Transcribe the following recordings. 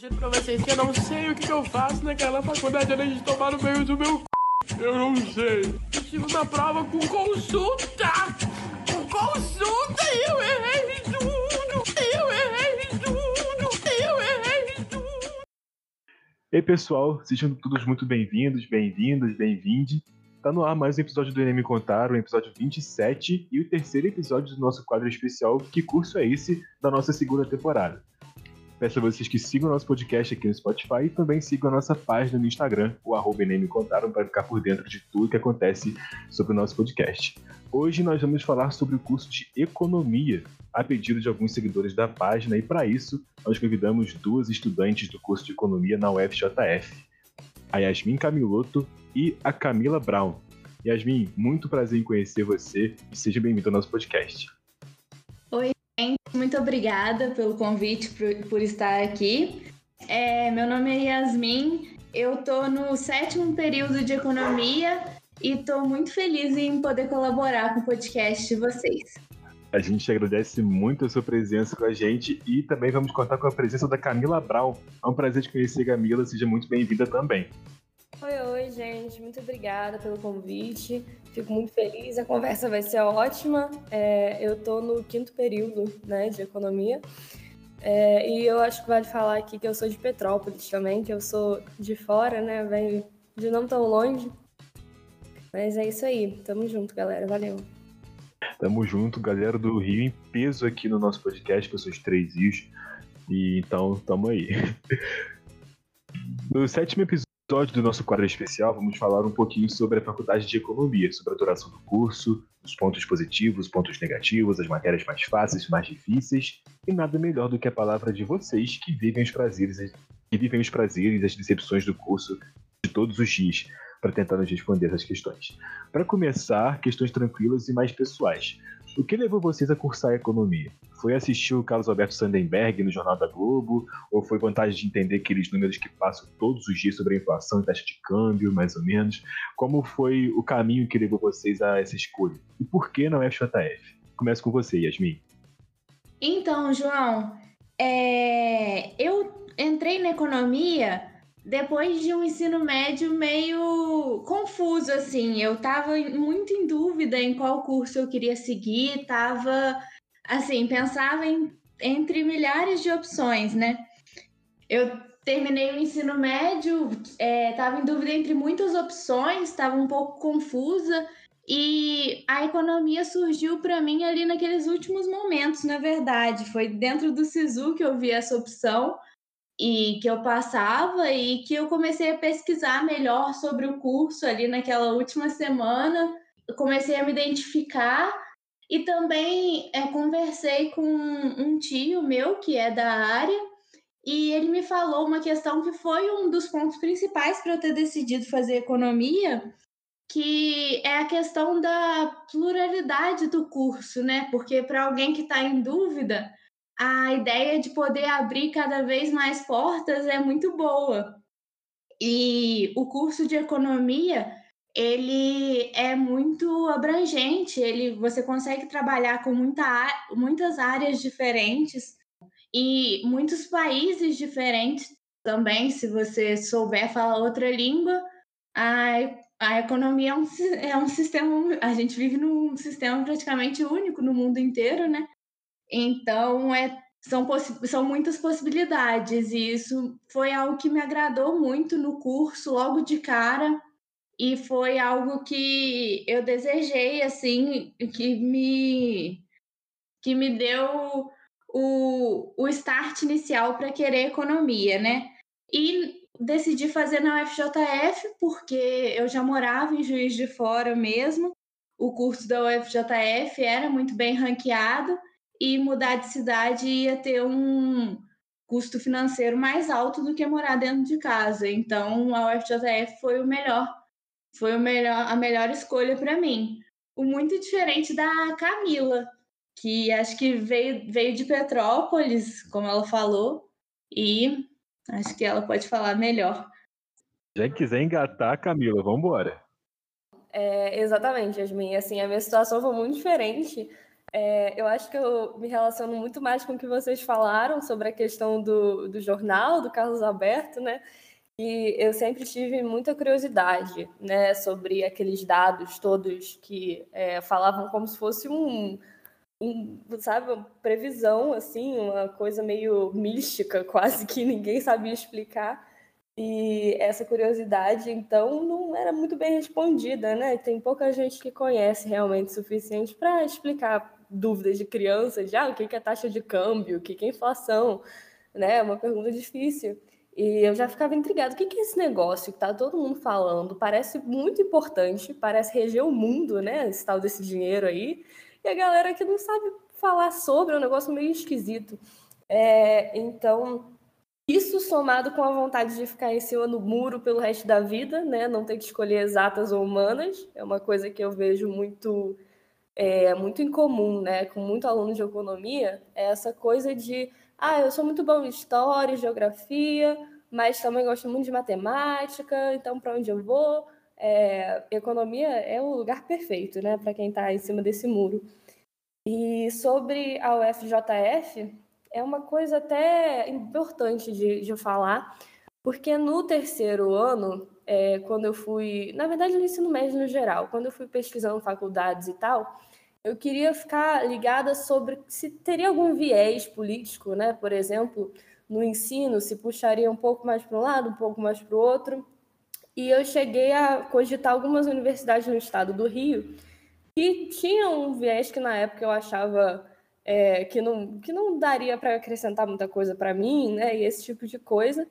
Juro pra vocês que eu não sei o que, eu faço naquela faculdade além de tomar no meio do meu c... Eu não sei. Eu estive na prova com consulta! Com consulta e eu errei tudo! Eu errei tudo! Eu errei tudo! Ei pessoal, sejam todos muito bem-vindos, bem-vindos, bem-vinde. Tá no ar mais um episódio do Enem Contar, o episódio 27 e o terceiro episódio do nosso quadro especial Que Curso é Esse? da nossa segunda temporada. Peço a vocês que sigam o nosso podcast aqui no Spotify e também sigam a nossa página no Instagram, o arroba Me Contaram, para ficar por dentro de tudo que acontece sobre o nosso podcast. Hoje nós vamos falar sobre o curso de Economia, a pedido de alguns seguidores da página, e para isso nós convidamos duas estudantes do curso de Economia na UFJF, a Yasmin Camiloto e a Camila Brown. Yasmin, muito prazer em conhecer você e seja bem-vindo ao nosso podcast. Muito obrigada pelo convite, por, por estar aqui. É, meu nome é Yasmin, eu estou no sétimo período de economia e estou muito feliz em poder colaborar com o podcast de vocês. A gente agradece muito a sua presença com a gente e também vamos contar com a presença da Camila Brown. É um prazer te conhecer, Camila. Seja muito bem-vinda também. Oi, oi, gente. Muito obrigada pelo convite. Fico muito feliz. A conversa vai ser ótima. É, eu estou no quinto período né, de economia. É, e eu acho que vale falar aqui que eu sou de Petrópolis também, que eu sou de fora, né? Venho de não tão longe. Mas é isso aí. Tamo junto, galera. Valeu. Tamo junto, galera do Rio, em peso aqui no nosso podcast, que eu sou os três rios. E então, tamo aí. No sétimo episódio do nosso quadro especial, vamos falar um pouquinho sobre a Faculdade de Economia, sobre a duração do curso, os pontos positivos, os pontos negativos, as matérias mais fáceis, mais difíceis, e nada melhor do que a palavra de vocês que vivem os prazeres, que vivem os prazeres as decepções do curso de todos os dias para tentar nos responder essas questões. Para começar, questões tranquilas e mais pessoais. O que levou vocês a cursar economia? Foi assistir o Carlos Alberto Sandenberg no Jornal da Globo? Ou foi vontade de entender aqueles números que passam todos os dias sobre a inflação e taxa de câmbio, mais ou menos? Como foi o caminho que levou vocês a essa escolha? E por que não é FJF? Começo com você, Yasmin. Então, João, é... eu entrei na economia depois de um ensino médio meio confuso, assim. Eu tava muito em dúvida em qual curso eu queria seguir, tava, assim, pensava em, entre milhares de opções, né? Eu terminei o ensino médio, estava é, em dúvida entre muitas opções, estava um pouco confusa. E a economia surgiu para mim ali naqueles últimos momentos, na verdade. Foi dentro do SISU que eu vi essa opção e que eu passava e que eu comecei a pesquisar melhor sobre o curso ali naquela última semana. Eu comecei a me identificar e também é, conversei com um tio meu que é da área e ele me falou uma questão que foi um dos pontos principais para eu ter decidido fazer economia, que é a questão da pluralidade do curso, né? Porque para alguém que está em dúvida, a ideia de poder abrir cada vez mais portas é muito boa. E o curso de economia, ele é muito abrangente, ele você consegue trabalhar com muita, muitas áreas diferentes e muitos países diferentes também, se você souber falar outra língua, a, a economia é um, é um sistema, a gente vive num sistema praticamente único no mundo inteiro, né? Então, é, são, são muitas possibilidades, e isso foi algo que me agradou muito no curso, logo de cara, e foi algo que eu desejei, assim, que me, que me deu o, o start inicial para querer economia, né? E decidi fazer na UFJF porque eu já morava em Juiz de Fora mesmo. O curso da UFJF era muito bem ranqueado e mudar de cidade ia ter um custo financeiro mais alto do que morar dentro de casa. Então, a UFJF foi o melhor, foi o melhor, a melhor escolha para mim. O muito diferente da Camila, que acho que veio, veio de Petrópolis, como ela falou, e acho que ela pode falar melhor. Já quiser engatar, Camila, vamos embora. É, exatamente, Yasmin. Assim, a minha situação foi muito diferente É, eu acho que eu me relaciono muito mais com o que vocês falaram sobre a questão do, do jornal, do Carlos Alberto, né? E eu sempre tive muita curiosidade, né, sobre aqueles dados todos que é, falavam como se fosse um, um, sabe, uma previsão, assim, uma coisa meio mística, quase que ninguém sabia explicar. E essa curiosidade, então, não era muito bem respondida, né? Tem pouca gente que conhece realmente o suficiente para explicar dúvidas de crianças, já ah, o que é taxa de câmbio, o que é inflação, né? É uma pergunta difícil. E eu já ficava intrigado. O que é esse negócio que tá todo mundo falando? Parece muito importante, parece reger o mundo, né? Esse tal desse dinheiro aí. E a galera que não sabe falar sobre é um negócio meio esquisito. É, então, isso somado com a vontade de ficar em cima do muro pelo resto da vida, né? Não ter que escolher exatas ou humanas, é uma coisa que eu vejo muito é, muito incomum, né? Com muito aluno de economia, é essa coisa de ah, eu sou muito bom em história, geografia, mas também gosto muito de matemática, então para onde eu vou? É, economia é o lugar perfeito, né, para quem está em cima desse muro. E sobre a UFJF, é uma coisa até importante de, de falar, porque no terceiro ano, é, quando eu fui, na verdade no ensino médio no geral, quando eu fui pesquisando faculdades e tal, eu queria ficar ligada sobre se teria algum viés político, né? Por exemplo, no ensino, se puxaria um pouco mais para um lado, um pouco mais para o outro. E eu cheguei a cogitar algumas universidades no estado do Rio que tinham um viés que na época eu achava é, que, não, que não daria para acrescentar muita coisa para mim, né? E esse tipo de coisa.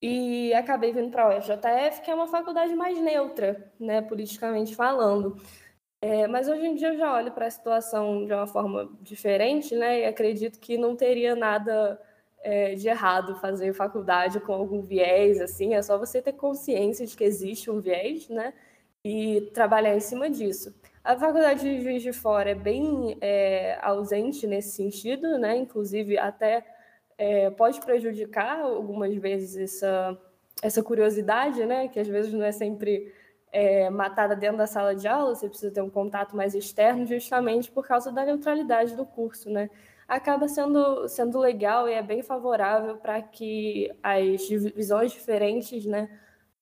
E acabei vindo para a UFJF, que é uma faculdade mais neutra, né, politicamente falando. É, mas hoje em dia eu já olho para a situação de uma forma diferente, né? E acredito que não teria nada é, de errado fazer faculdade com algum viés, assim. É só você ter consciência de que existe um viés, né? E trabalhar em cima disso. A faculdade de Juiz de Fora é bem é, ausente nesse sentido, né? Inclusive, até é, pode prejudicar algumas vezes essa, essa curiosidade, né? Que às vezes não é sempre é, matada dentro da sala de aula, você precisa ter um contato mais externo, justamente por causa da neutralidade do curso, né? Acaba sendo, sendo legal e é bem favorável para que as visões diferentes, né?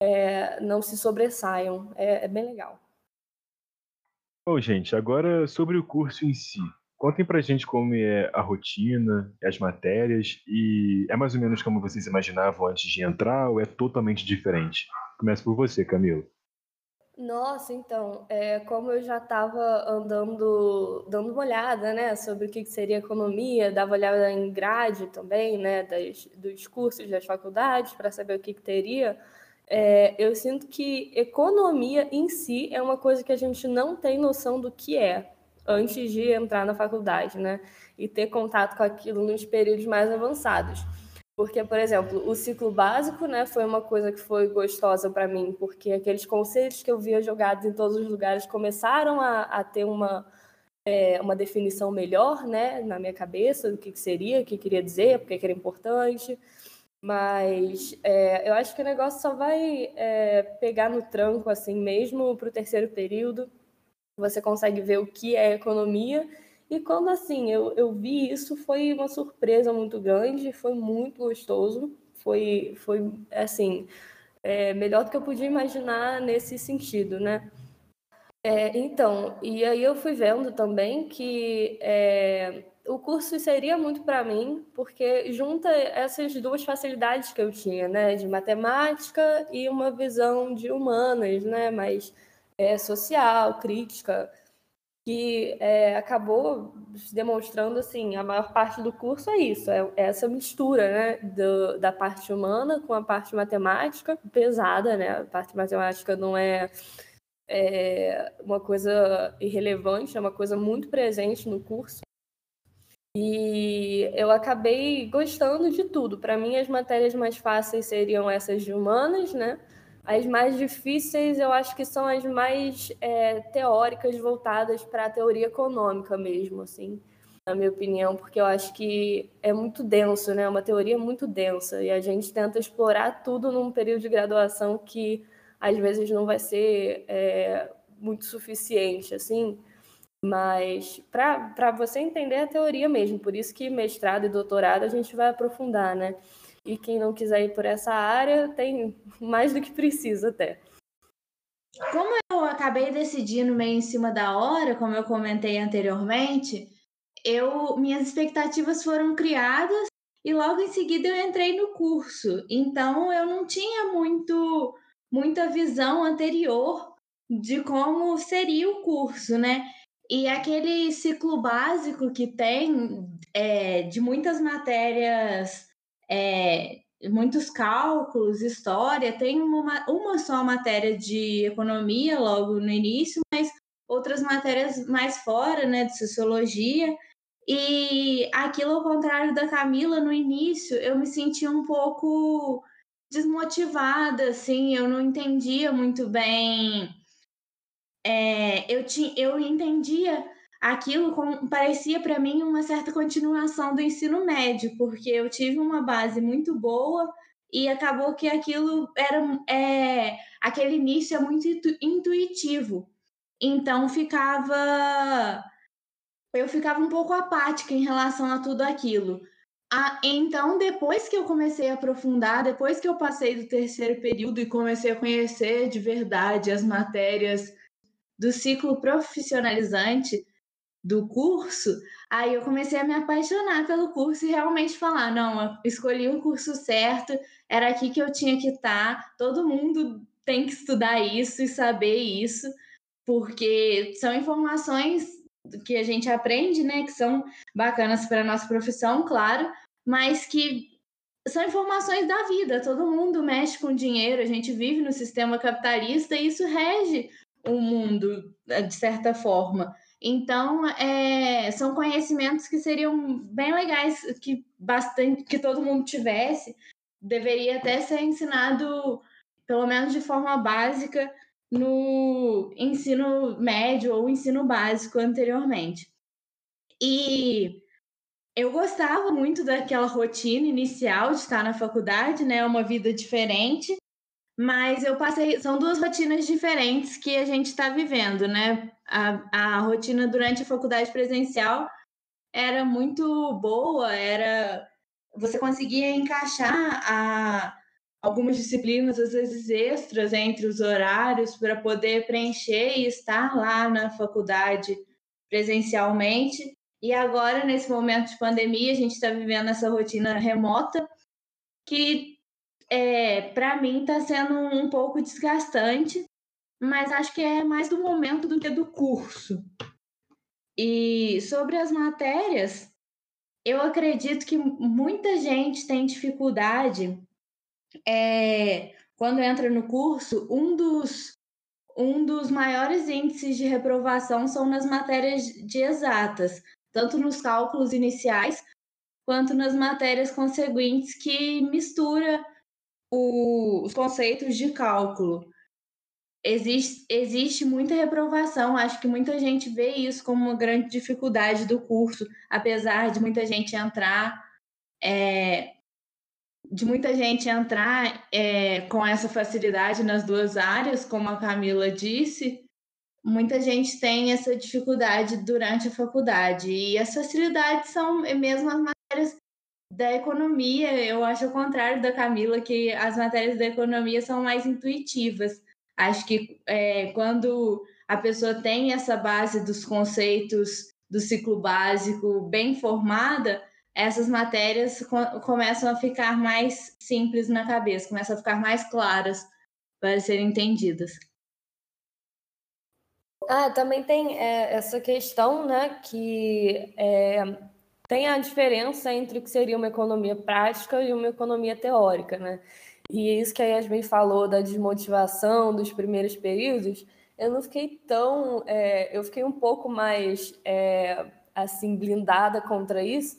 É, não se sobressaiam. É, é bem legal. Bom, gente, agora sobre o curso em si. Contem pra gente como é a rotina, as matérias e é mais ou menos como vocês imaginavam antes de entrar ou é totalmente diferente? Começa por você, Camilo. Nossa, então, é, como eu já estava andando, dando uma olhada, né, sobre o que seria economia, dava olhada em grade também, né, das, dos cursos das faculdades, para saber o que, que teria, é, eu sinto que economia em si é uma coisa que a gente não tem noção do que é antes de entrar na faculdade, né? E ter contato com aquilo nos períodos mais avançados. Porque, por exemplo, o ciclo básico, né, foi uma coisa que foi gostosa para mim, porque aqueles conceitos que eu via jogados em todos os lugares começaram a, a ter uma, é, uma definição melhor, né, na minha cabeça do que, que seria, o que queria dizer, porque que era importante. Mas é, eu acho que o negócio só vai é, pegar no tranco, assim, mesmo para o terceiro período. Você consegue ver o que é economia. E quando, assim, eu, eu vi isso, foi uma surpresa muito grande, foi muito gostoso. Foi, foi assim, é, melhor do que eu podia imaginar nesse sentido, né? É, então, e aí eu fui vendo também que é, o curso seria muito para mim, porque junta essas duas facilidades que eu tinha, né, de matemática e uma visão de humanas, né, mais é, social, crítica, que é, acabou demonstrando assim, a maior parte do curso é isso, é, é essa mistura, né, do, da parte humana com a parte matemática pesada, né, a parte matemática não é é uma coisa irrelevante, é uma coisa muito presente no curso. E eu acabei gostando de tudo. Para mim, as matérias mais fáceis seriam essas de humanas, né? As mais difíceis, eu acho que são as mais é, teóricas, voltadas para a teoria econômica mesmo, assim, na minha opinião, porque eu acho que é muito denso, né? É uma teoria muito densa e a gente tenta explorar tudo num período de graduação que às vezes não vai ser é, muito suficiente, assim. Mas para você entender a teoria mesmo, por isso que mestrado e doutorado a gente vai aprofundar, né? E quem não quiser ir por essa área tem mais do que precisa até. Como eu acabei decidindo meio em cima da hora, como eu comentei anteriormente, eu minhas expectativas foram criadas e logo em seguida eu entrei no curso. Então eu não tinha muito muita visão anterior de como seria o curso, né? E aquele ciclo básico que tem é, de muitas matérias, é, muitos cálculos, história, tem uma, uma só matéria de economia logo no início, mas outras matérias mais fora, né, de sociologia. E aquilo, ao contrário da Camila, no início, eu me sentia um pouco desmotivada, assim, eu não entendia muito bem é, eu, ti, eu entendia aquilo como parecia para mim uma certa continuação do ensino médio, porque eu tive uma base muito boa e acabou que aquilo era é, aquele início é muito intuitivo. Então ficava eu ficava um pouco apática em relação a tudo aquilo. Então, depois que eu comecei a aprofundar, depois que eu passei do terceiro período e comecei a conhecer de verdade as matérias do ciclo profissionalizante do curso, aí eu comecei a me apaixonar pelo curso e realmente falar, não, escolhi o curso certo, era aqui que eu tinha que estar, todo mundo tem que estudar isso e saber isso, porque são informações que a gente aprende, né, que são bacanas para a nossa profissão, claro, mas que são informações da vida, todo mundo mexe com dinheiro, a gente vive no sistema capitalista e isso rege o mundo, eh, de certa forma. Então, é, são conhecimentos que seriam bem legais que bastante que todo mundo tivesse. Deveria até ser ensinado, pelo menos de forma básica, no ensino médio ou ensino básico anteriormente. E eu gostava muito daquela rotina inicial de estar na faculdade, né? Uma vida diferente. Mas eu passei. São duas rotinas diferentes que a gente está vivendo, né? A, a rotina durante a faculdade presencial era muito boa, era. Você conseguia encaixar a, algumas disciplinas, às vezes extras, entre os horários, para poder preencher e estar lá na faculdade presencialmente. E agora, nesse momento de pandemia, a gente está vivendo essa rotina remota que é, para mim está sendo um pouco desgastante, mas acho que é mais do momento do que do curso. E sobre as matérias, eu acredito que muita gente tem dificuldade é, quando entra no curso. Um dos, um dos maiores índices de reprovação são nas matérias de exatas, tanto nos cálculos iniciais quanto nas matérias conseguintes que mistura o, os conceitos de cálculo. Existe, existe muita reprovação, acho que muita gente vê isso como uma grande dificuldade do curso, apesar de muita gente entrar, é, de muita gente entrar é, com essa facilidade nas duas áreas, como a Camila disse, muita gente tem essa dificuldade durante a faculdade. E as facilidades são mesmo as matérias da economia, eu acho o contrário da Camila, que as matérias da economia são mais intuitivas. Acho que é, quando a pessoa tem essa base dos conceitos do ciclo básico bem formada, essas matérias co começam a ficar mais simples na cabeça, começam a ficar mais claras para serem entendidas. Ah, também tem é, essa questão, né, que é, tem a diferença entre o que seria uma economia prática e uma economia teórica, né? E é isso que a Yasmin falou da desmotivação dos primeiros períodos, eu não fiquei tão. É, eu fiquei um pouco mais é, assim blindada contra isso,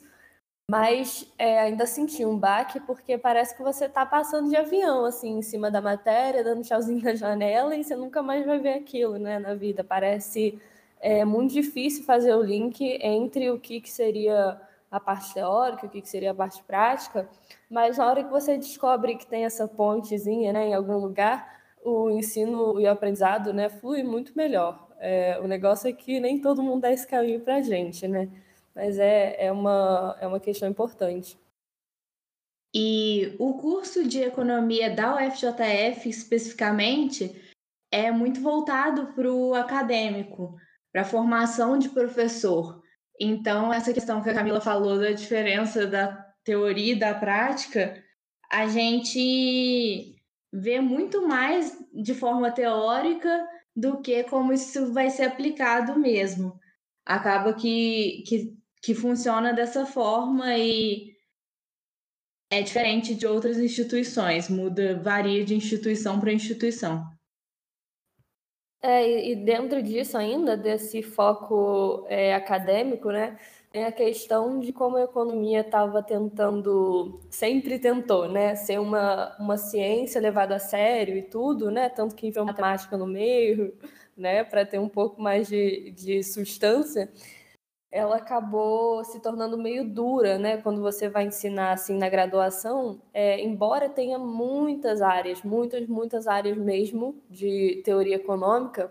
mas é, ainda senti um baque porque parece que você está passando de avião assim em cima da matéria, dando tchauzinho na janela e você nunca mais vai ver aquilo, né, na vida. Parece é muito difícil fazer o link entre o que, que seria a parte teórica, o que, que seria a parte prática, mas na hora que você descobre que tem essa pontezinha né, em algum lugar, o ensino e o aprendizado né, flui muito melhor. É, o negócio é que nem todo mundo dá esse caminho para a gente, né? Mas é, é, uma, é uma questão importante. E o curso de economia da UFJF, especificamente, é muito voltado para o acadêmico, para a formação de professor. Então, essa questão que a Camila falou da diferença da teoria e da prática, a gente vê muito mais de forma teórica do que como isso vai ser aplicado mesmo. Acaba que, que, que funciona dessa forma e é diferente de outras instituições, muda, varia de instituição para instituição. É, e dentro disso ainda, desse foco é, acadêmico, né, tem a questão de como a economia estava tentando, sempre tentou, né, ser uma, uma ciência levada a sério e tudo, né, tanto que enviou matemática no meio, né, para ter um pouco mais de, de substância, ela acabou se tornando meio dura, né? Quando você vai ensinar assim na graduação, é, embora tenha muitas áreas, muitas, muitas áreas mesmo de teoria econômica,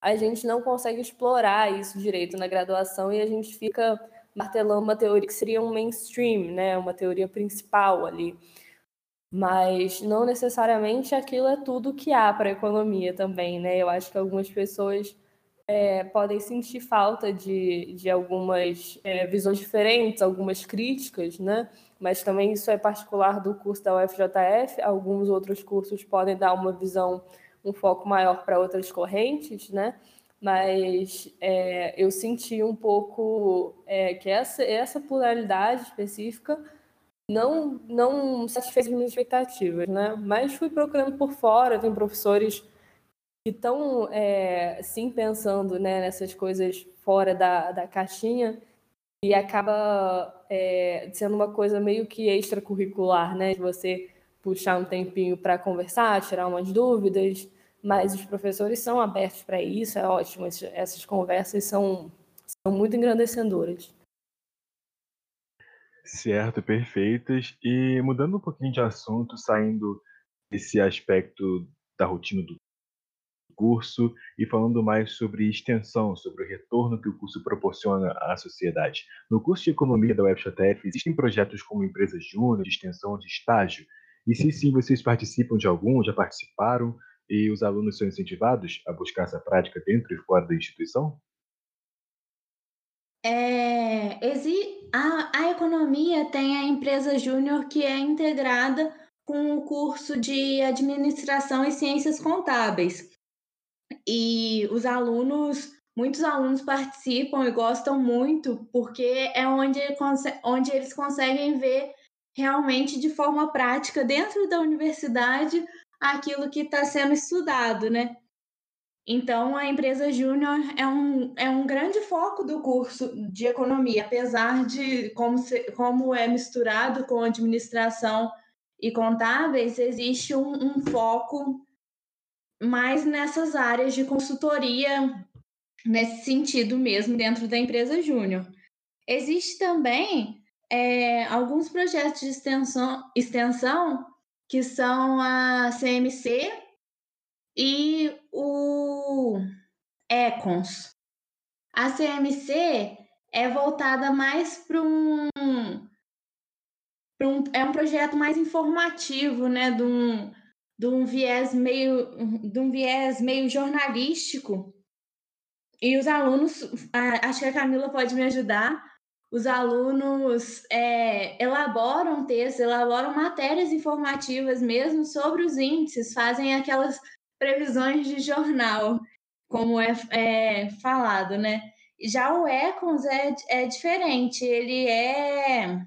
a gente não consegue explorar isso direito na graduação e a gente fica martelando uma teoria que seria um mainstream, né? Uma teoria principal ali. Mas não necessariamente aquilo é tudo que há para a economia também, né? Eu acho que algumas pessoas é, podem sentir falta de, de algumas é, visões diferentes, algumas críticas, né? Mas também isso é particular do curso da UFJF. Alguns outros cursos podem dar uma visão, um foco maior para outras correntes, né? Mas é, eu senti um pouco é, que essa, essa pluralidade específica não, não satisfez minhas expectativas, né? Mas fui procurando por fora, tem professores que estão é, sim pensando né, nessas coisas fora da, da caixinha e acaba é, sendo uma coisa meio que extracurricular, né? De você puxar um tempinho para conversar, tirar umas dúvidas, mas os professores são abertos para isso, é ótimo. Essas conversas são, são muito engrandecedoras. Certo, perfeitas. E mudando um pouquinho de assunto, saindo desse aspecto da rotina do curso e falando mais sobre extensão, sobre o retorno que o curso proporciona à sociedade. No curso de Economia da UFJF, existem projetos como empresas júnior, de extensão de estágio? E se sim, vocês participam de algum, já participaram? E os alunos são incentivados a buscar essa prática dentro e fora da instituição? É, a, a economia tem a empresa júnior que é integrada com o curso de administração e ciências contábeis. E os alunos, muitos alunos participam e gostam muito, porque é onde, onde eles conseguem ver realmente de forma prática, dentro da universidade, aquilo que está sendo estudado, né? Então, a empresa júnior é um, é um grande foco do curso de economia, apesar de como, se, como é misturado com administração e contábeis, existe um, um foco mais nessas áreas de consultoria, nesse sentido mesmo, dentro da empresa júnior. Existe também é, alguns projetos de extensão, extensão que são a CMC e o Econs. A CMC é voltada mais para um, um, é um projeto mais informativo, né, de um, de um viés meio de um viés meio jornalístico. E os alunos acho que a Camila pode me ajudar. Os alunos é, elaboram textos elaboram matérias informativas mesmo sobre os índices fazem aquelas previsões de jornal como é, é falado né? Já o Econs é, é diferente ele é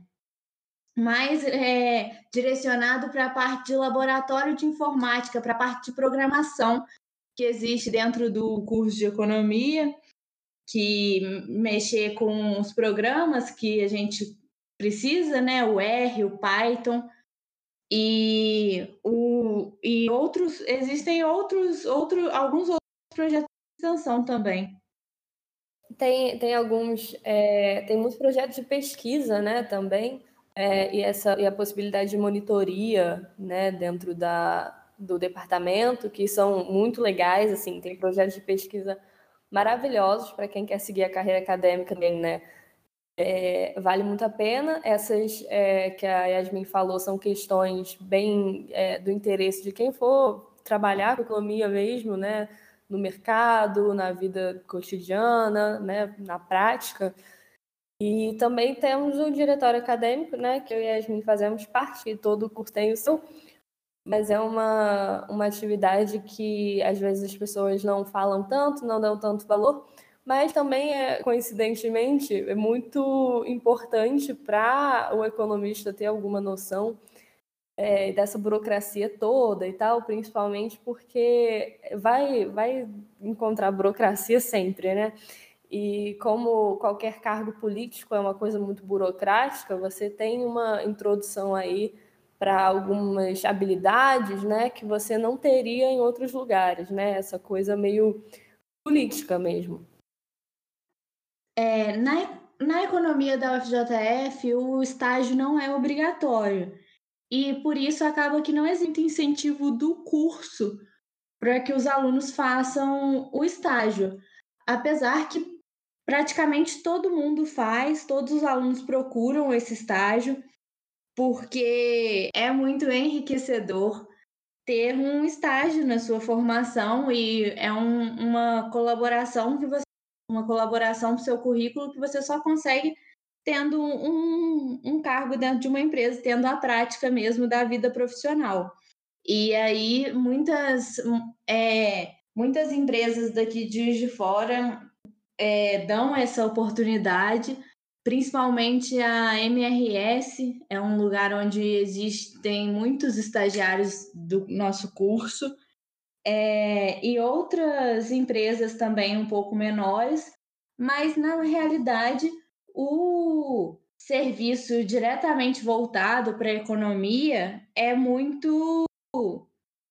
mais é, direcionado para a parte de laboratório de informática, para a parte de programação que existe dentro do curso de economia, que mexer com os programas que a gente precisa, né? O R, o Python e o e outros existem outros outros alguns outros projetos de extensão também. Tem, tem alguns é, tem muitos projetos de pesquisa, né? Também é, e, essa, e a possibilidade de monitoria né, dentro da, do departamento, que são muito legais, assim, tem projetos de pesquisa maravilhosos para quem quer seguir a carreira acadêmica dele, né? É, vale muito a pena. Essas é, que a Yasmin falou são questões bem é, do interesse de quem for trabalhar com economia mesmo, né? No mercado, na vida cotidiana, né? Na prática. E também temos o diretório acadêmico, né? Que eu e Yasmin fazemos parte, todo o curso tem o seu. Mas é uma, uma atividade que às vezes as pessoas não falam tanto, não dão tanto valor mas também é, coincidentemente, é muito importante para o economista ter alguma noção é, dessa burocracia toda e tal, principalmente porque vai, vai encontrar burocracia sempre, né? E como qualquer cargo político é uma coisa muito burocrática, você tem uma introdução aí para algumas habilidades, né, que você não teria em outros lugares, né? Essa coisa meio política mesmo. É, na, na economia da UFJF, o estágio não é obrigatório. E por isso acaba que não existe incentivo do curso para que os alunos façam o estágio. Apesar que praticamente todo mundo faz, todos os alunos procuram esse estágio, porque é muito enriquecedor ter um estágio na sua formação e é um, uma colaboração que você uma colaboração para o seu currículo que você só consegue tendo um, um cargo dentro de uma empresa, tendo a prática mesmo da vida profissional. E aí, muitas, é, muitas empresas daqui de Fora é, dão essa oportunidade, principalmente a MRS, é um lugar onde existem muitos estagiários do nosso curso, é, e outras empresas também um pouco menores, mas na realidade o serviço diretamente voltado para a economia é muito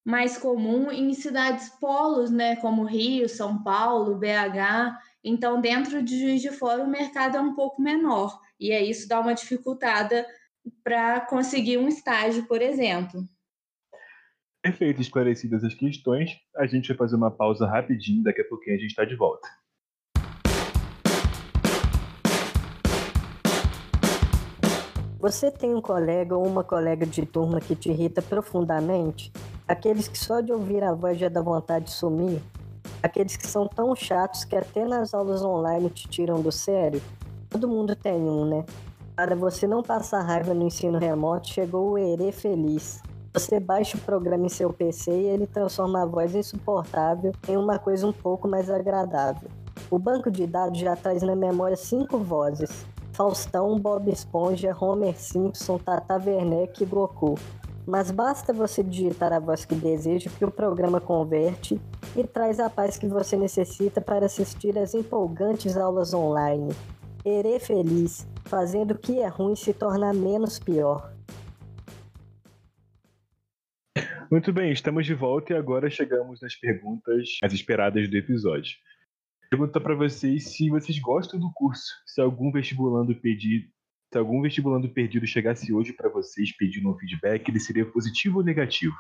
mais comum em cidades polos, né, como Rio, São Paulo, BH. Então, dentro de Juiz de Fora, o mercado é um pouco menor. E aí isso dá uma dificultada para conseguir um estágio, por exemplo. Perfeito, esclarecidas as questões, a gente vai fazer uma pausa rapidinho, daqui a pouquinho a gente está de volta. Você tem um colega ou uma colega de turma que te irrita profundamente? Aqueles que só de ouvir a voz já dá vontade de sumir? Aqueles que são tão chatos que até nas aulas online te tiram do sério? Todo mundo tem um, né? Para você não passar raiva no ensino remoto, chegou o Ere Feliz. Você baixa o programa em seu PC e ele transforma a voz insuportável em uma coisa um pouco mais agradável. O banco de dados já traz na memória cinco vozes: Faustão, Bob Esponja, Homer Simpson, Tata Werneck e Goku. Mas basta você digitar a voz que deseja que o programa converte e traz a paz que você necessita para assistir às empolgantes aulas online. Erê feliz, fazendo o que é ruim se tornar menos pior. Muito bem, estamos de volta e agora chegamos nas perguntas mais esperadas do episódio. Pergunta para vocês se vocês gostam do curso, se algum vestibulando pedido, se algum vestibulando perdido chegasse hoje para vocês pedindo um feedback, ele seria positivo ou negativo?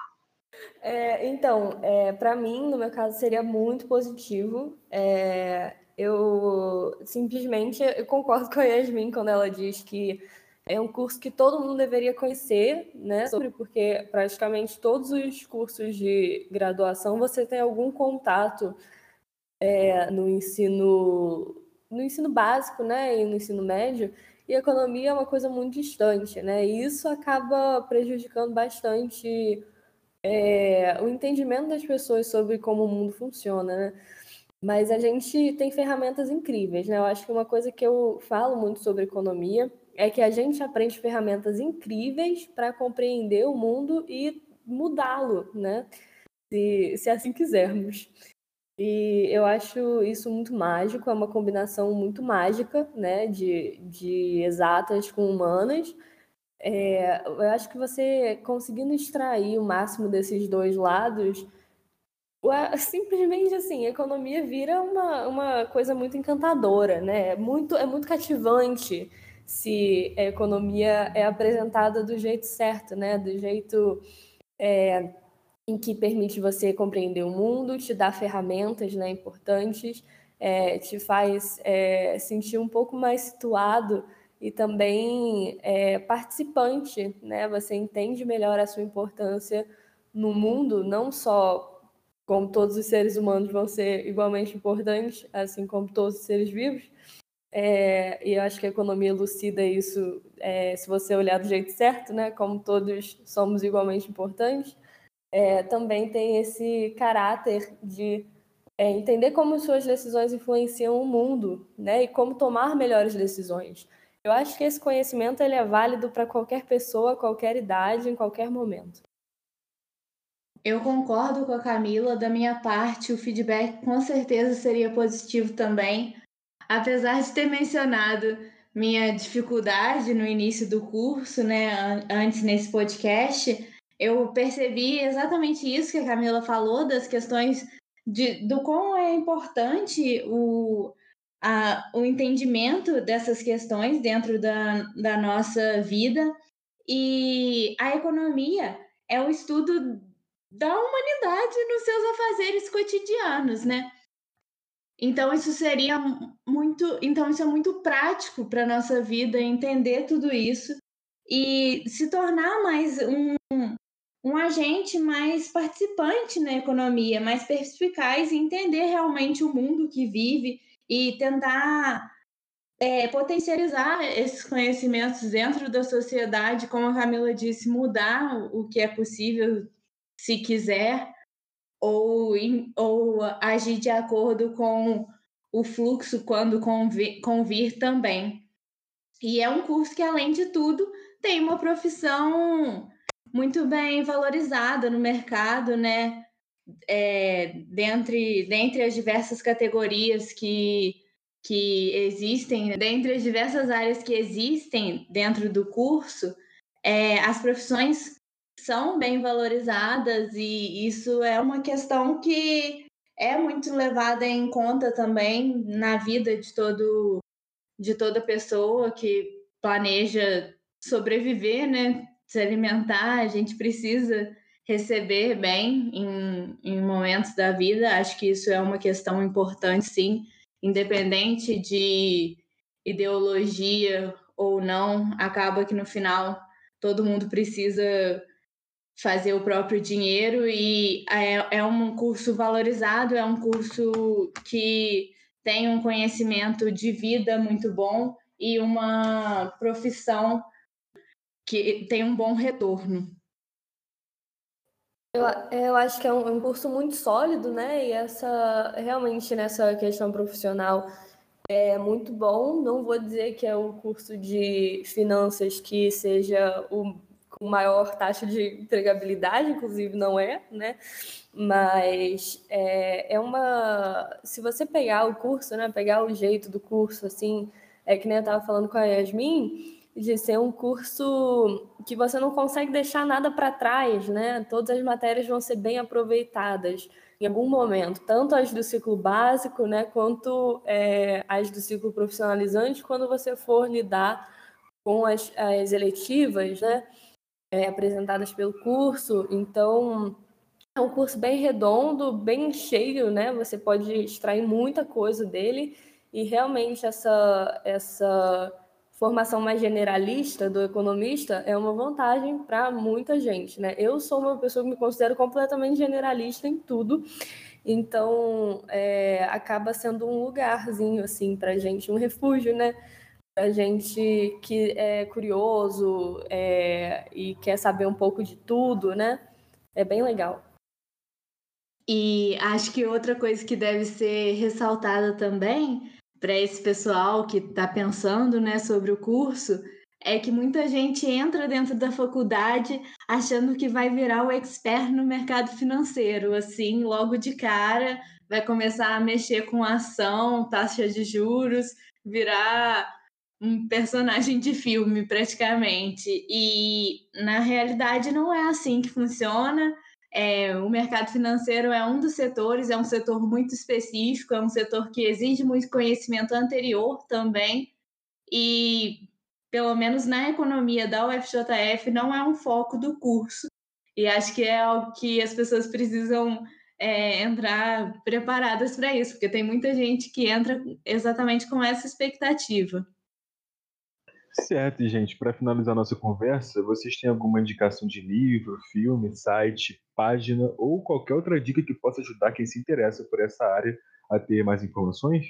É, então, é, para mim, no meu caso, seria muito positivo. É, eu simplesmente eu concordo com a Yasmin quando ela diz que é um curso que todo mundo deveria conhecer, né? Sobre porque praticamente todos os cursos de graduação você tem algum contato é, no ensino no ensino básico, né? E no ensino médio. E economia é uma coisa muito distante, né? E isso acaba prejudicando bastante é, o entendimento das pessoas sobre como o mundo funciona, né? Mas a gente tem ferramentas incríveis, né? Eu acho que uma coisa que eu falo muito sobre economia é que a gente aprende ferramentas incríveis para compreender o mundo e mudá-lo, né? Se, se assim quisermos. E eu acho isso muito mágico, é uma combinação muito mágica, né, de, de exatas com humanas. É, eu acho que você conseguindo extrair o máximo desses dois lados, simplesmente assim, a economia vira uma, uma coisa muito encantadora, né? É muito, é muito cativante se a economia é apresentada do jeito certo, né? Do jeito é, em que permite você compreender o mundo, te dá ferramentas né, importantes é, te faz é, sentir um pouco mais situado e também é, participante, né? Você entende melhor a sua importância no mundo, não só como todos os seres humanos vão ser igualmente importantes, assim como todos os seres vivos. É, e eu acho que a economia elucida isso, é, se você olhar do jeito certo, né? Como todos somos igualmente importantes. É, também tem esse caráter de é, entender como suas decisões influenciam o mundo, né? E como tomar melhores decisões. Eu acho que esse conhecimento ele é válido para qualquer pessoa, qualquer idade, em qualquer momento. Eu concordo com a Camila. Da minha parte, o feedback com certeza seria positivo também. Apesar de ter mencionado minha dificuldade no início do curso, né, antes nesse podcast, eu percebi exatamente isso que a Camila falou, das questões de, do quão é importante o, a, o entendimento dessas questões dentro da, da nossa vida. E a economia é o estudo da humanidade nos seus afazeres cotidianos, né? Então isso seria muito, então isso é muito prático para nossa vida entender tudo isso e se tornar mais um, um agente mais participante na economia, mais perspicaz e entender realmente o mundo que vive e tentar é, potencializar esses conhecimentos dentro da sociedade, como a Camila disse, mudar o que é possível se quiser, ou, ou agir de acordo com o fluxo quando convir, convir também. E é um curso que, além de tudo, tem uma profissão muito bem valorizada no mercado, né? É, dentre, dentre as diversas categorias que, que existem, dentre as diversas áreas que existem dentro do curso, é, as profissões são bem valorizadas e isso é uma questão que é muito levada em conta também na vida de todo de toda pessoa que planeja sobreviver, né? Se alimentar, a gente precisa receber bem em, em momentos da vida. Acho que isso é uma questão importante, sim, independente de ideologia ou não, acaba que no final todo mundo precisa fazer o próprio dinheiro e é, é um curso valorizado, é um curso que tem um conhecimento de vida muito bom e uma profissão que tem um bom retorno. Eu, eu acho que é um, um curso muito sólido, né? E essa realmente nessa questão profissional é muito bom. Não vou dizer que é o curso de finanças que seja o com maior taxa de empregabilidade, inclusive não é, né? Mas é, é uma. Se você pegar o curso, né? Pegar o jeito do curso, assim, é que nem eu estava falando com a Yasmin, de ser um curso que você não consegue deixar nada para trás, né? Todas as matérias vão ser bem aproveitadas em algum momento, tanto as do ciclo básico, né, quanto é, as do ciclo profissionalizante, quando você for lidar com as, as eletivas, né? é, apresentadas pelo curso. Então, é um curso bem redondo, bem cheio, né? Você pode extrair muita coisa dele e realmente essa essa formação mais generalista do economista é uma vantagem para muita gente, né? Eu sou uma pessoa que me considero completamente generalista em tudo, então é, acaba sendo um lugarzinho assim para gente, um refúgio, né? a gente que é curioso é, e quer saber um pouco de tudo, né? É bem legal. E acho que outra coisa que deve ser ressaltada também para esse pessoal que está pensando né, sobre o curso é que muita gente entra dentro da faculdade achando que vai virar o expert no mercado financeiro, assim, logo de cara, vai começar a mexer com ação, taxa de juros, virar um personagem de filme, praticamente. E na realidade não é assim que funciona. É, o mercado financeiro é um dos setores, é um setor muito específico, é um setor que exige muito conhecimento anterior também. E, pelo menos na economia da UFJF, não é um foco do curso. E acho que é algo que as pessoas precisam é, entrar preparadas para isso, porque tem muita gente que entra exatamente com essa expectativa. Certo, gente. Para finalizar nossa conversa, vocês têm alguma indicação de livro, filme, site, página ou qualquer outra dica que possa ajudar quem se interessa por essa área a ter mais informações?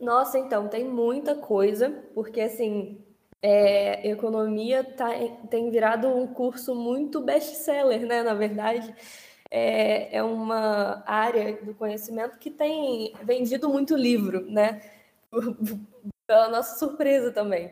Nossa, então, tem muita coisa, porque assim, é, economia tá, tem virado um curso muito best-seller, né? Na verdade, é, é uma área do conhecimento que tem vendido muito livro, né? Pela nossa surpresa também.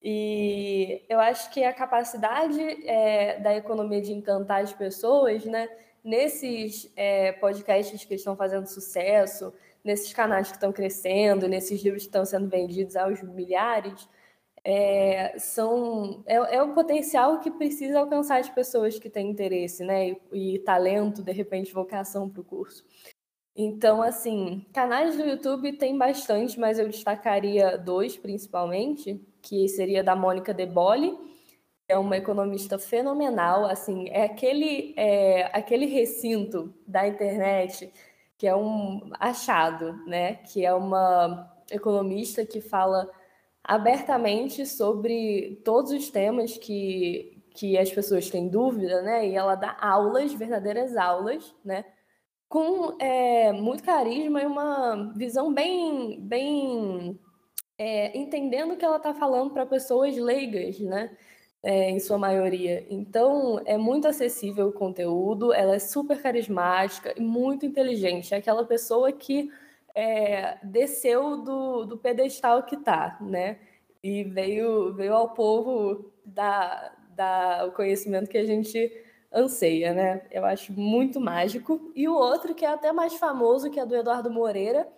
E eu acho que a capacidade é, da economia de encantar as pessoas, né? Nesses é, podcasts que estão fazendo sucesso, nesses canais que estão crescendo, nesses livros que estão sendo vendidos aos milhares, é, são, é, é o potencial que precisa alcançar as pessoas que têm interesse, né? E, e talento, de repente, vocação para o curso. Então, assim, canais do YouTube tem bastante, mas eu destacaria dois principalmente, que seria da Mônica De Bolle, que é uma economista fenomenal, assim, é aquele, é, aquele recinto da internet que é um achado, né? Que é uma economista que fala abertamente sobre todos os temas que, que as pessoas têm dúvida, né? E ela dá aulas, verdadeiras aulas, né? Com é, muito carisma e uma visão bem, bem é, entendendo o que ela está falando para pessoas leigas, né? É, em sua maioria. Então, é muito acessível o conteúdo, ela é super carismática e muito inteligente. É aquela pessoa que é, desceu do, do pedestal que está, né? E veio, veio ao povo dar, dar o conhecimento que a gente anseia, né? Eu acho muito mágico. E o outro, que é até mais famoso, que é do Eduardo Moreira,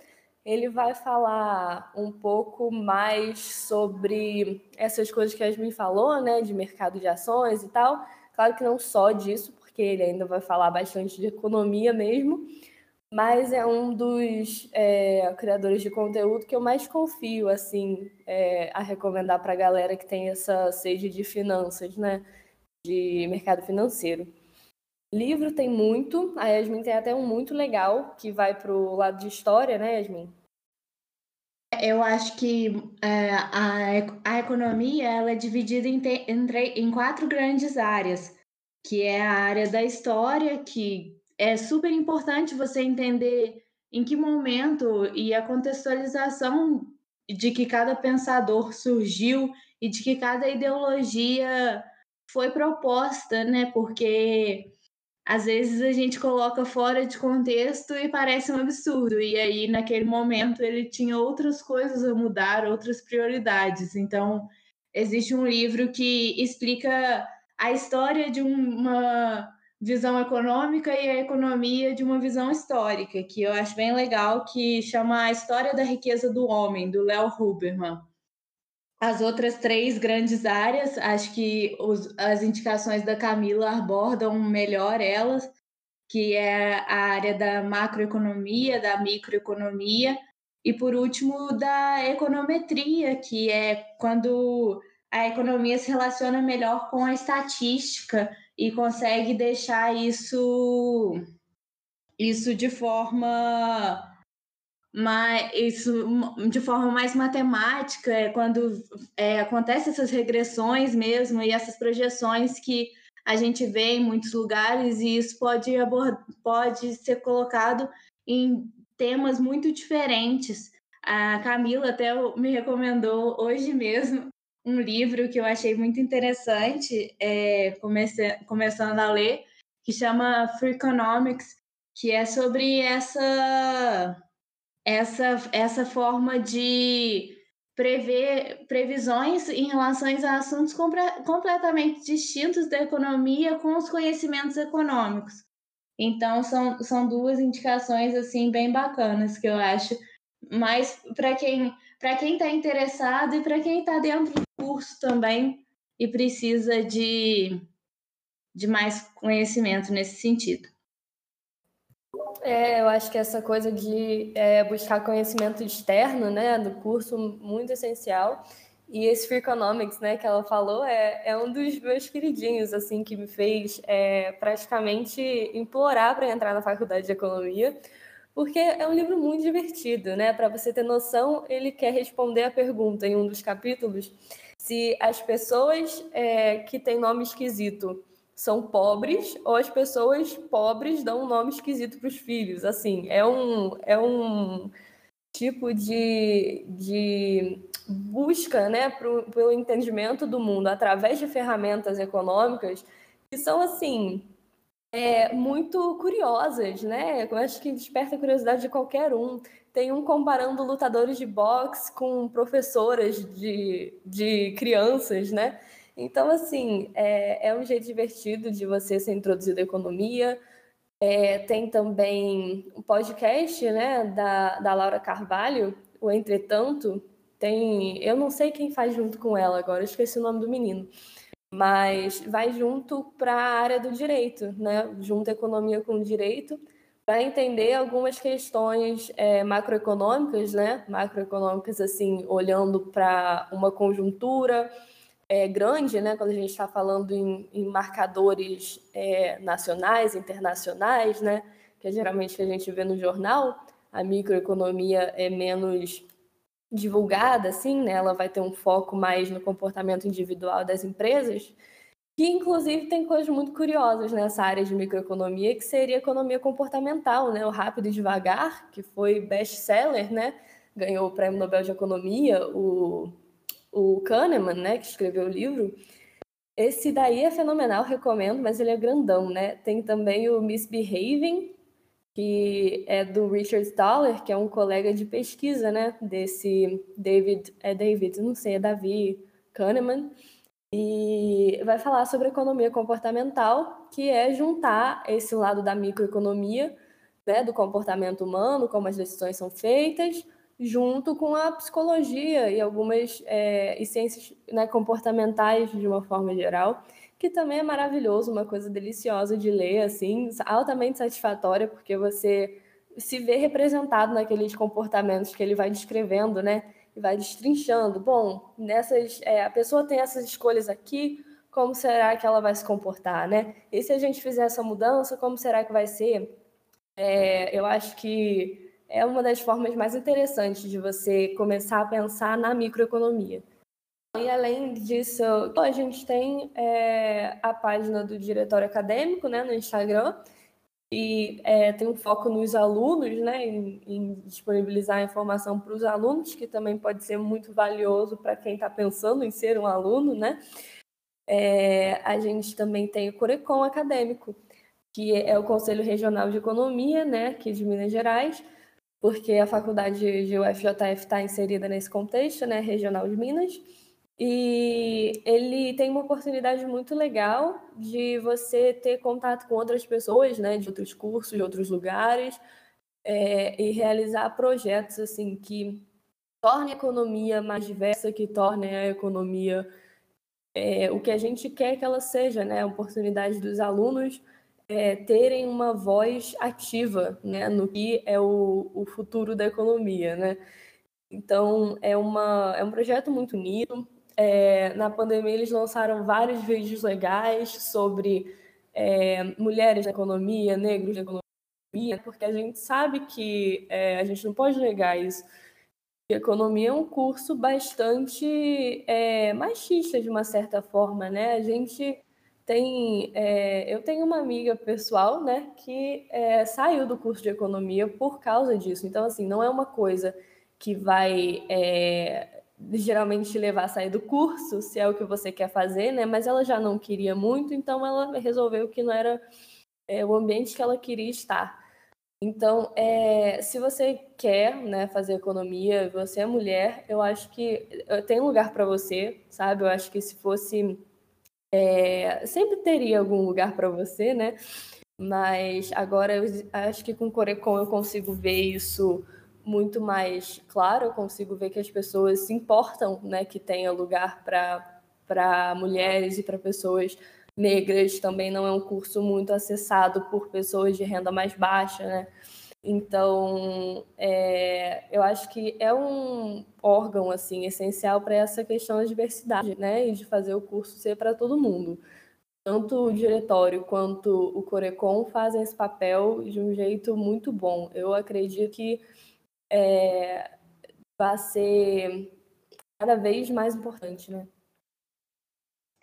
ele vai falar um pouco mais sobre essas coisas que a Yasmin falou, né? De mercado de ações e tal. Claro que não só disso, porque ele ainda vai falar bastante de economia mesmo, mas é um dos é, criadores de conteúdo que eu mais confio assim é, a recomendar para a galera que tem essa sede de finanças, né, de mercado financeiro. Livro tem muito, a Yasmin tem até um muito legal que vai para o lado de história, né, Yasmin? Eu acho que é, a, a economia ela é dividida em, te, entre, em quatro grandes áreas, que é a área da história, que é super importante você entender em que momento e a contextualização de que cada pensador surgiu e de que cada ideologia foi proposta, né? Porque às vezes a gente coloca fora de contexto e parece um absurdo. E aí, naquele momento, ele tinha outras coisas a mudar, outras prioridades. Então, existe um livro que explica a história de uma visão econômica e a economia de uma visão histórica, que eu acho bem legal, que chama A História da Riqueza do Homem, do Léo Huberman. As outras três grandes áreas, acho que os, as indicações da Camila abordam melhor elas, que é a área da macroeconomia, da microeconomia, e por último, da econometria, que é quando a economia se relaciona melhor com a estatística e consegue deixar isso isso de forma mais isso de forma mais matemática é quando é, acontece essas regressões mesmo e essas projeções que a gente vê em muitos lugares e isso pode pode ser colocado em temas muito diferentes. A Camila até me recomendou hoje mesmo um livro que eu achei muito interessante, é, comece, começando a ler, que chama Free Economics, que é sobre essa, essa, essa forma de prever previsões em relação a assuntos completamente distintos da economia com os conhecimentos econômicos. Então, são, são duas indicações assim bem bacanas que eu acho. Mas para quem para quem está interessado e para quem está dentro do curso também e precisa de, de mais conhecimento nesse sentido. É, eu acho que essa coisa de é, buscar conhecimento externo, né, do curso, muito essencial. E esse Freakonomics, né, que ela falou, é, é um dos meus queridinhos, assim, que me fez é, praticamente implorar para entrar na faculdade de economia, porque é um livro muito divertido, né? Para você ter noção, ele quer responder a pergunta em um dos capítulos se as pessoas é, que têm nome esquisito são pobres ou as pessoas pobres dão um nome esquisito para os filhos. Assim, é um, é um tipo de, de busca né, pro, pelo entendimento do mundo através de ferramentas econômicas que são assim é, muito curiosas, né? Eu acho que desperta a curiosidade de qualquer um. Tem um comparando lutadores de boxe com professoras de, de crianças, né? Então, assim, é, é um jeito divertido de você ser introduzido à economia. É, tem também um podcast, né, da, da Laura Carvalho, o Entretanto. Tem, eu não sei quem faz junto com ela agora, esqueci o nome do menino mas vai junto para a área do direito, né? Junta economia com direito, para entender algumas questões é, macroeconômicas, né? Macroeconômicas, assim, olhando para uma conjuntura é, grande, né? Quando a gente está falando em, em marcadores é, nacionais, internacionais, né? Que é geralmente que a gente vê no jornal, a microeconomia é menos divulgada, assim, né? Ela vai ter um foco mais no comportamento individual das empresas, que inclusive tem coisas muito curiosas nessa área de microeconomia, que seria economia comportamental, né? O Rápido e Devagar, que foi best-seller, né? Ganhou o Prêmio Nobel de Economia, o, o Kahneman, né? Que escreveu o livro. Esse daí é fenomenal, recomendo, mas ele é grandão, né? Tem também o Misbehaving, que é do Richard Staller, que é um colega de pesquisa, né, desse David, é David, não sei, é Davi Kahneman, e vai falar sobre economia comportamental, que é juntar esse lado da microeconomia, né, do comportamento humano, como as decisões são feitas, junto com a psicologia e algumas é, e ciências né, comportamentais de uma forma geral que também é maravilhoso, uma coisa deliciosa de ler, assim, altamente satisfatória, porque você se vê representado naqueles comportamentos que ele vai descrevendo, né? E vai destrinchando. Bom, nessas, é, a pessoa tem essas escolhas aqui, como será que ela vai se comportar, né? E se a gente fizer essa mudança, como será que vai ser? É, eu acho que é uma das formas mais interessantes de você começar a pensar na microeconomia. E além disso, a gente tem é, a página do diretório acadêmico né, no Instagram, e é, tem um foco nos alunos, né, em, em disponibilizar informação para os alunos, que também pode ser muito valioso para quem está pensando em ser um aluno, né? É, a gente também tem o Corecon Acadêmico, que é o Conselho Regional de Economia, né, aqui de Minas Gerais, porque a faculdade de UFJF está inserida nesse contexto, né, regional de Minas. E ele tem uma oportunidade muito legal de você ter contato com outras pessoas, né, de outros cursos, de outros lugares, é, e realizar projetos assim que tornem a economia mais diversa, que tornem a economia é, o que a gente quer que ela seja, né, a oportunidade dos alunos é, terem uma voz ativa, né, no que é o, o futuro da economia, né. Então é uma é um projeto muito unido, é, na pandemia, eles lançaram vários vídeos legais sobre é, mulheres na economia, negros na economia, porque a gente sabe que é, a gente não pode negar isso. Que economia é um curso bastante é, machista, de uma certa forma, né? A gente tem. É, eu tenho uma amiga pessoal, né, que é, saiu do curso de economia por causa disso. Então, assim, não é uma coisa que vai geralmente te levar a sair do curso, se é o que você quer fazer, né? Mas ela já não queria muito, então ela resolveu que não era é, o ambiente que ela queria estar. Então, é, se você quer né, fazer economia, você é mulher, eu acho que eh, tem lugar para você, sabe? Eu acho que se fosse. É, sempre teria algum lugar para você, né? Mas agora eu acho que com o Corecon eu consigo ver isso muito mais claro, eu consigo ver que as pessoas se importam, né, que tenha lugar para mulheres e para pessoas negras. Também não é um curso muito acessado por pessoas de renda mais baixa, né? Então, é, eu acho que é um órgão assim essencial para essa questão da diversidade, né, e de fazer o curso ser para todo mundo. Tanto o diretório quanto o Corecon fazem esse papel de um jeito muito bom. Eu acredito que é, vai ser cada vez mais importante, né?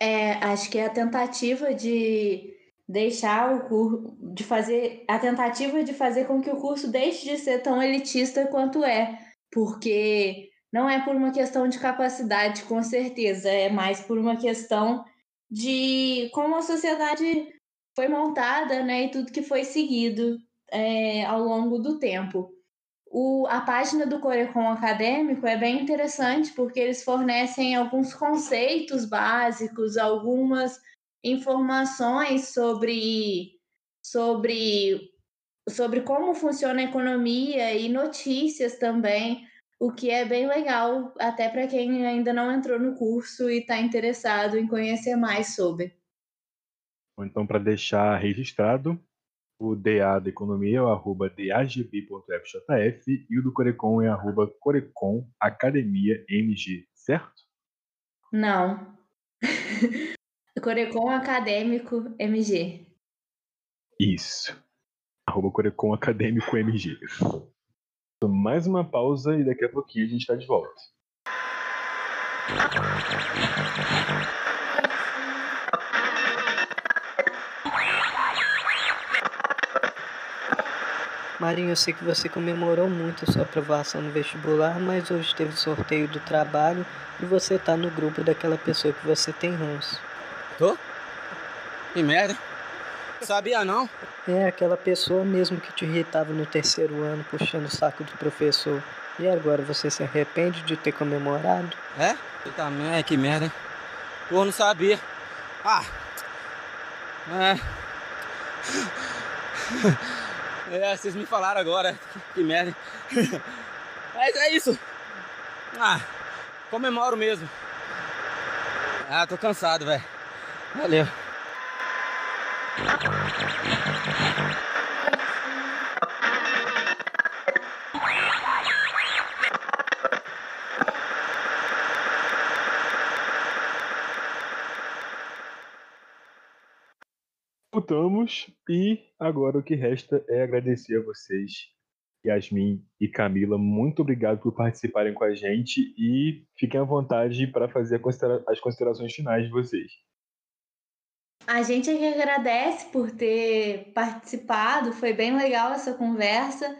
É, acho que é a tentativa de deixar o curso, de fazer a tentativa de fazer com que o curso deixe de ser tão elitista quanto é, porque não é por uma questão de capacidade, com certeza, é mais por uma questão de como a sociedade foi montada, né, e tudo que foi seguido é, ao longo do tempo. O, a página do Corecon Acadêmico é bem interessante porque eles fornecem alguns conceitos básicos, algumas informações sobre, sobre, sobre como funciona a economia e notícias também, o que é bem legal, até para quem ainda não entrou no curso e está interessado em conhecer mais sobre. Então, para deixar registrado, o DA da Economia é o arroba dagb.fjf e o do Corecon é arroba Corecon Academia MG, certo? Não. Corecon Acadêmico MG. Isso. Arroba Corecon Acadêmico MG. Mais uma pausa e daqui a pouquinho a gente está de volta. Marinho, eu sei que você comemorou muito a sua aprovação no vestibular, mas hoje teve sorteio do trabalho e você tá no grupo daquela pessoa que você tem ranço. Tô? Que merda. Sabia não? É, aquela pessoa mesmo que te irritava no terceiro ano, puxando o saco do professor. E agora, você se arrepende de ter comemorado? É? Também, é, que merda, hein? Pô, não sabia. Ah! É. É, vocês me falaram agora. Que merda. Mas é isso. Ah, comemoro mesmo. Ah, tô cansado, velho. Valeu. Voltamos e agora o que resta é agradecer a vocês, Yasmin e Camila. Muito obrigado por participarem com a gente e fiquem à vontade para fazer as considerações finais de vocês. A gente é agradece por ter participado, foi bem legal essa conversa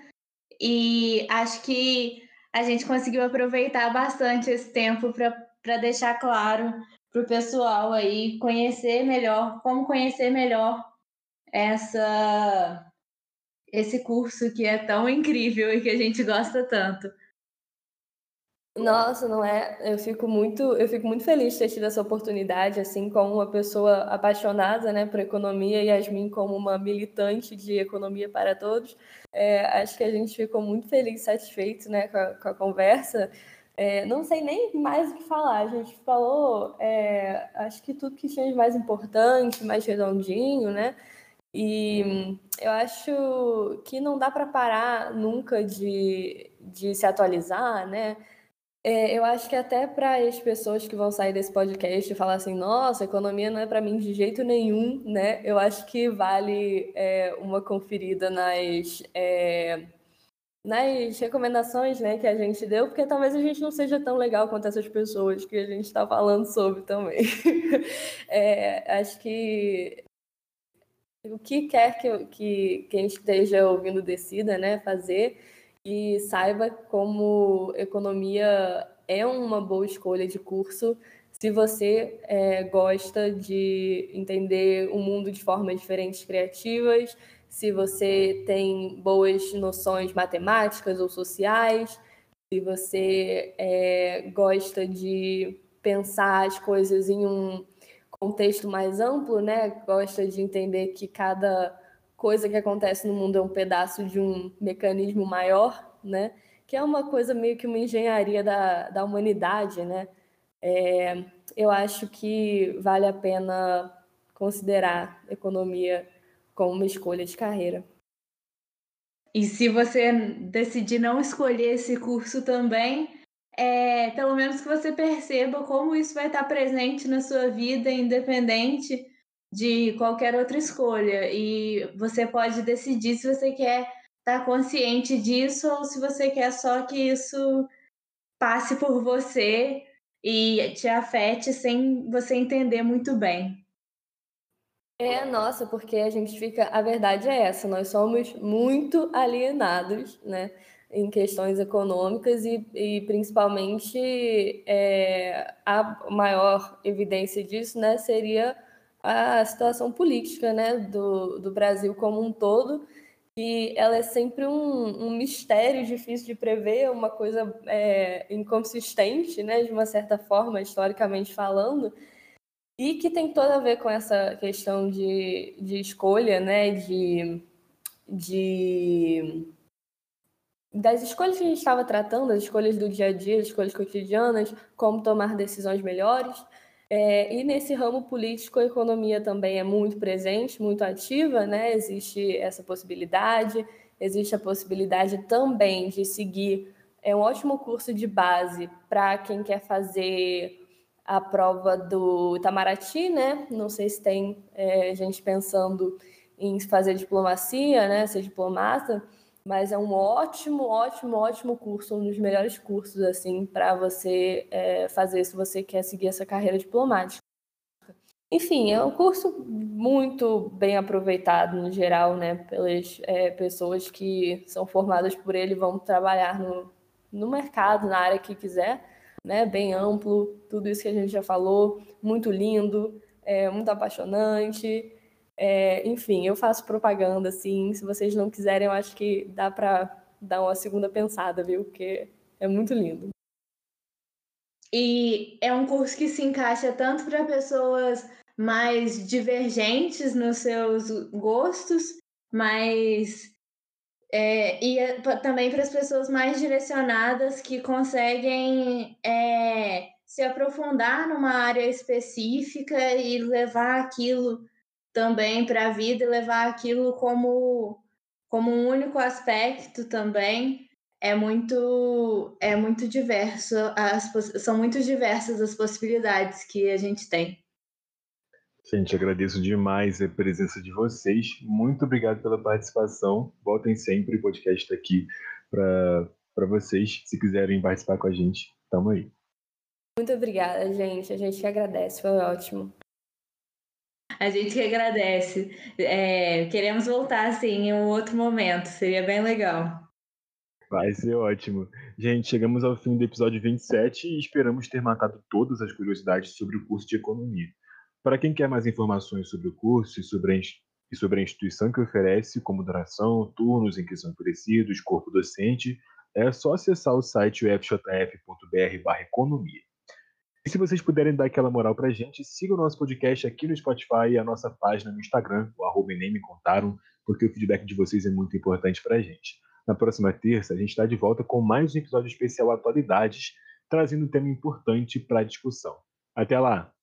e acho que a gente conseguiu aproveitar bastante esse tempo para deixar claro para o pessoal aí conhecer melhor, como conhecer melhor essa esse curso que é tão incrível e que a gente gosta tanto. Nossa, não é? Eu fico muito, eu fico muito feliz de ter tido essa oportunidade, assim, como uma pessoa apaixonada, né, por economia e Yasmin como uma militante de economia para todos. É, acho que a gente ficou muito feliz, satisfeito, né, com a, com a conversa. É, não sei nem mais o que falar. A gente falou, é, acho que tudo que tinha de mais importante, mais redondinho, né? E eu acho que não dá para parar nunca de, de se atualizar, né? É, eu acho que até para as pessoas que vão sair desse podcast e falar assim, nossa, economia não é para mim de jeito nenhum, né? Eu acho que vale é, uma conferida nas, é, nas recomendações né, que a gente deu, porque talvez a gente não seja tão legal quanto essas pessoas que a gente está falando sobre também. É, acho que o que quer que, que quem esteja ouvindo decida né, fazer e saiba como economia é uma boa escolha de curso se você é, gosta de entender o mundo de formas diferentes criativas, se você tem boas noções matemáticas ou sociais, se você é, gosta de pensar as coisas em um contexto mais amplo, né? Gosta de entender que cada coisa que acontece no mundo é um pedaço de um mecanismo maior, né? Que é uma coisa meio que uma engenharia da, da humanidade, né? É, eu acho que vale a pena considerar economia como uma escolha de carreira. E se você decidir não escolher esse curso também, é, pelo menos que você perceba como isso vai estar presente na sua vida, independente de qualquer outra escolha. E você pode decidir se você quer estar consciente disso ou se você quer só que isso passe por você e te afete sem você entender muito bem. É, nossa, porque a gente fica. A verdade é essa, nós somos muito alienados, né? Em questões econômicas e, e principalmente é, a maior evidência disso né, seria a situação política né, do, do Brasil como um todo, e ela é sempre um, um mistério difícil de prever, uma coisa é, inconsistente, né, de uma certa forma, historicamente falando, e que tem toda a ver com essa questão de, de escolha, né, de, de das escolhas que a gente estava tratando, as escolhas do dia a dia, as escolhas cotidianas, como tomar decisões melhores. É, e nesse ramo político, a economia também é muito presente, muito ativa, né? Existe essa possibilidade, existe a possibilidade também de seguir é um ótimo curso de base para quem quer fazer a prova do Itamaraty, né? Não sei se tem é, gente pensando em fazer diplomacia, né? Ser diplomata, mas é um ótimo, ótimo, ótimo curso, um dos melhores cursos assim para você é, fazer se você quer seguir essa carreira diplomática. Enfim, é um curso muito bem aproveitado no geral, né, pelas é, pessoas que são formadas por ele vão trabalhar no, no mercado, na área que quiser, né, bem amplo, tudo isso que a gente já falou, muito lindo, é, muito apaixonante, é, enfim, eu faço propaganda, assim. Se vocês não quiserem, eu acho que dá para dar uma segunda pensada, viu? Porque é muito lindo. E é um curso que se encaixa tanto para pessoas mais divergentes nos seus gostos, mas é, e é, também para as pessoas mais direcionadas que conseguem é, se aprofundar numa área específica e levar aquilo também para a vida e levar aquilo como, como um único aspecto também. É muito, é muito diverso, as, são muito diversas as possibilidades que a gente tem. Gente, agradeço demais a presença de vocês. Muito obrigado pela participação. Voltem sempre, o podcast está aqui para vocês. Se quiserem participar com a gente, tamo aí. Muito obrigada, gente. A gente agradece, foi ótimo. A gente que agradece. É, queremos voltar, assim, em um outro momento. Seria bem legal. Vai ser ótimo. Gente, chegamos ao fim do episódio 27 e esperamos ter matado todas as curiosidades sobre o curso de Economia. Para quem quer mais informações sobre o curso e sobre a, e sobre a instituição que oferece, como duração, turnos em que são oferecidos, corpo docente, é só acessar o site ufjf.br/economia. E se vocês puderem dar aquela moral pra gente, siga o nosso podcast aqui no Spotify e a nossa página no Instagram, o arroba nem me contaram, porque o feedback de vocês é muito importante pra gente. Na próxima terça, a gente está de volta com mais um episódio especial Atualidades, trazendo um tema importante para discussão. Até lá!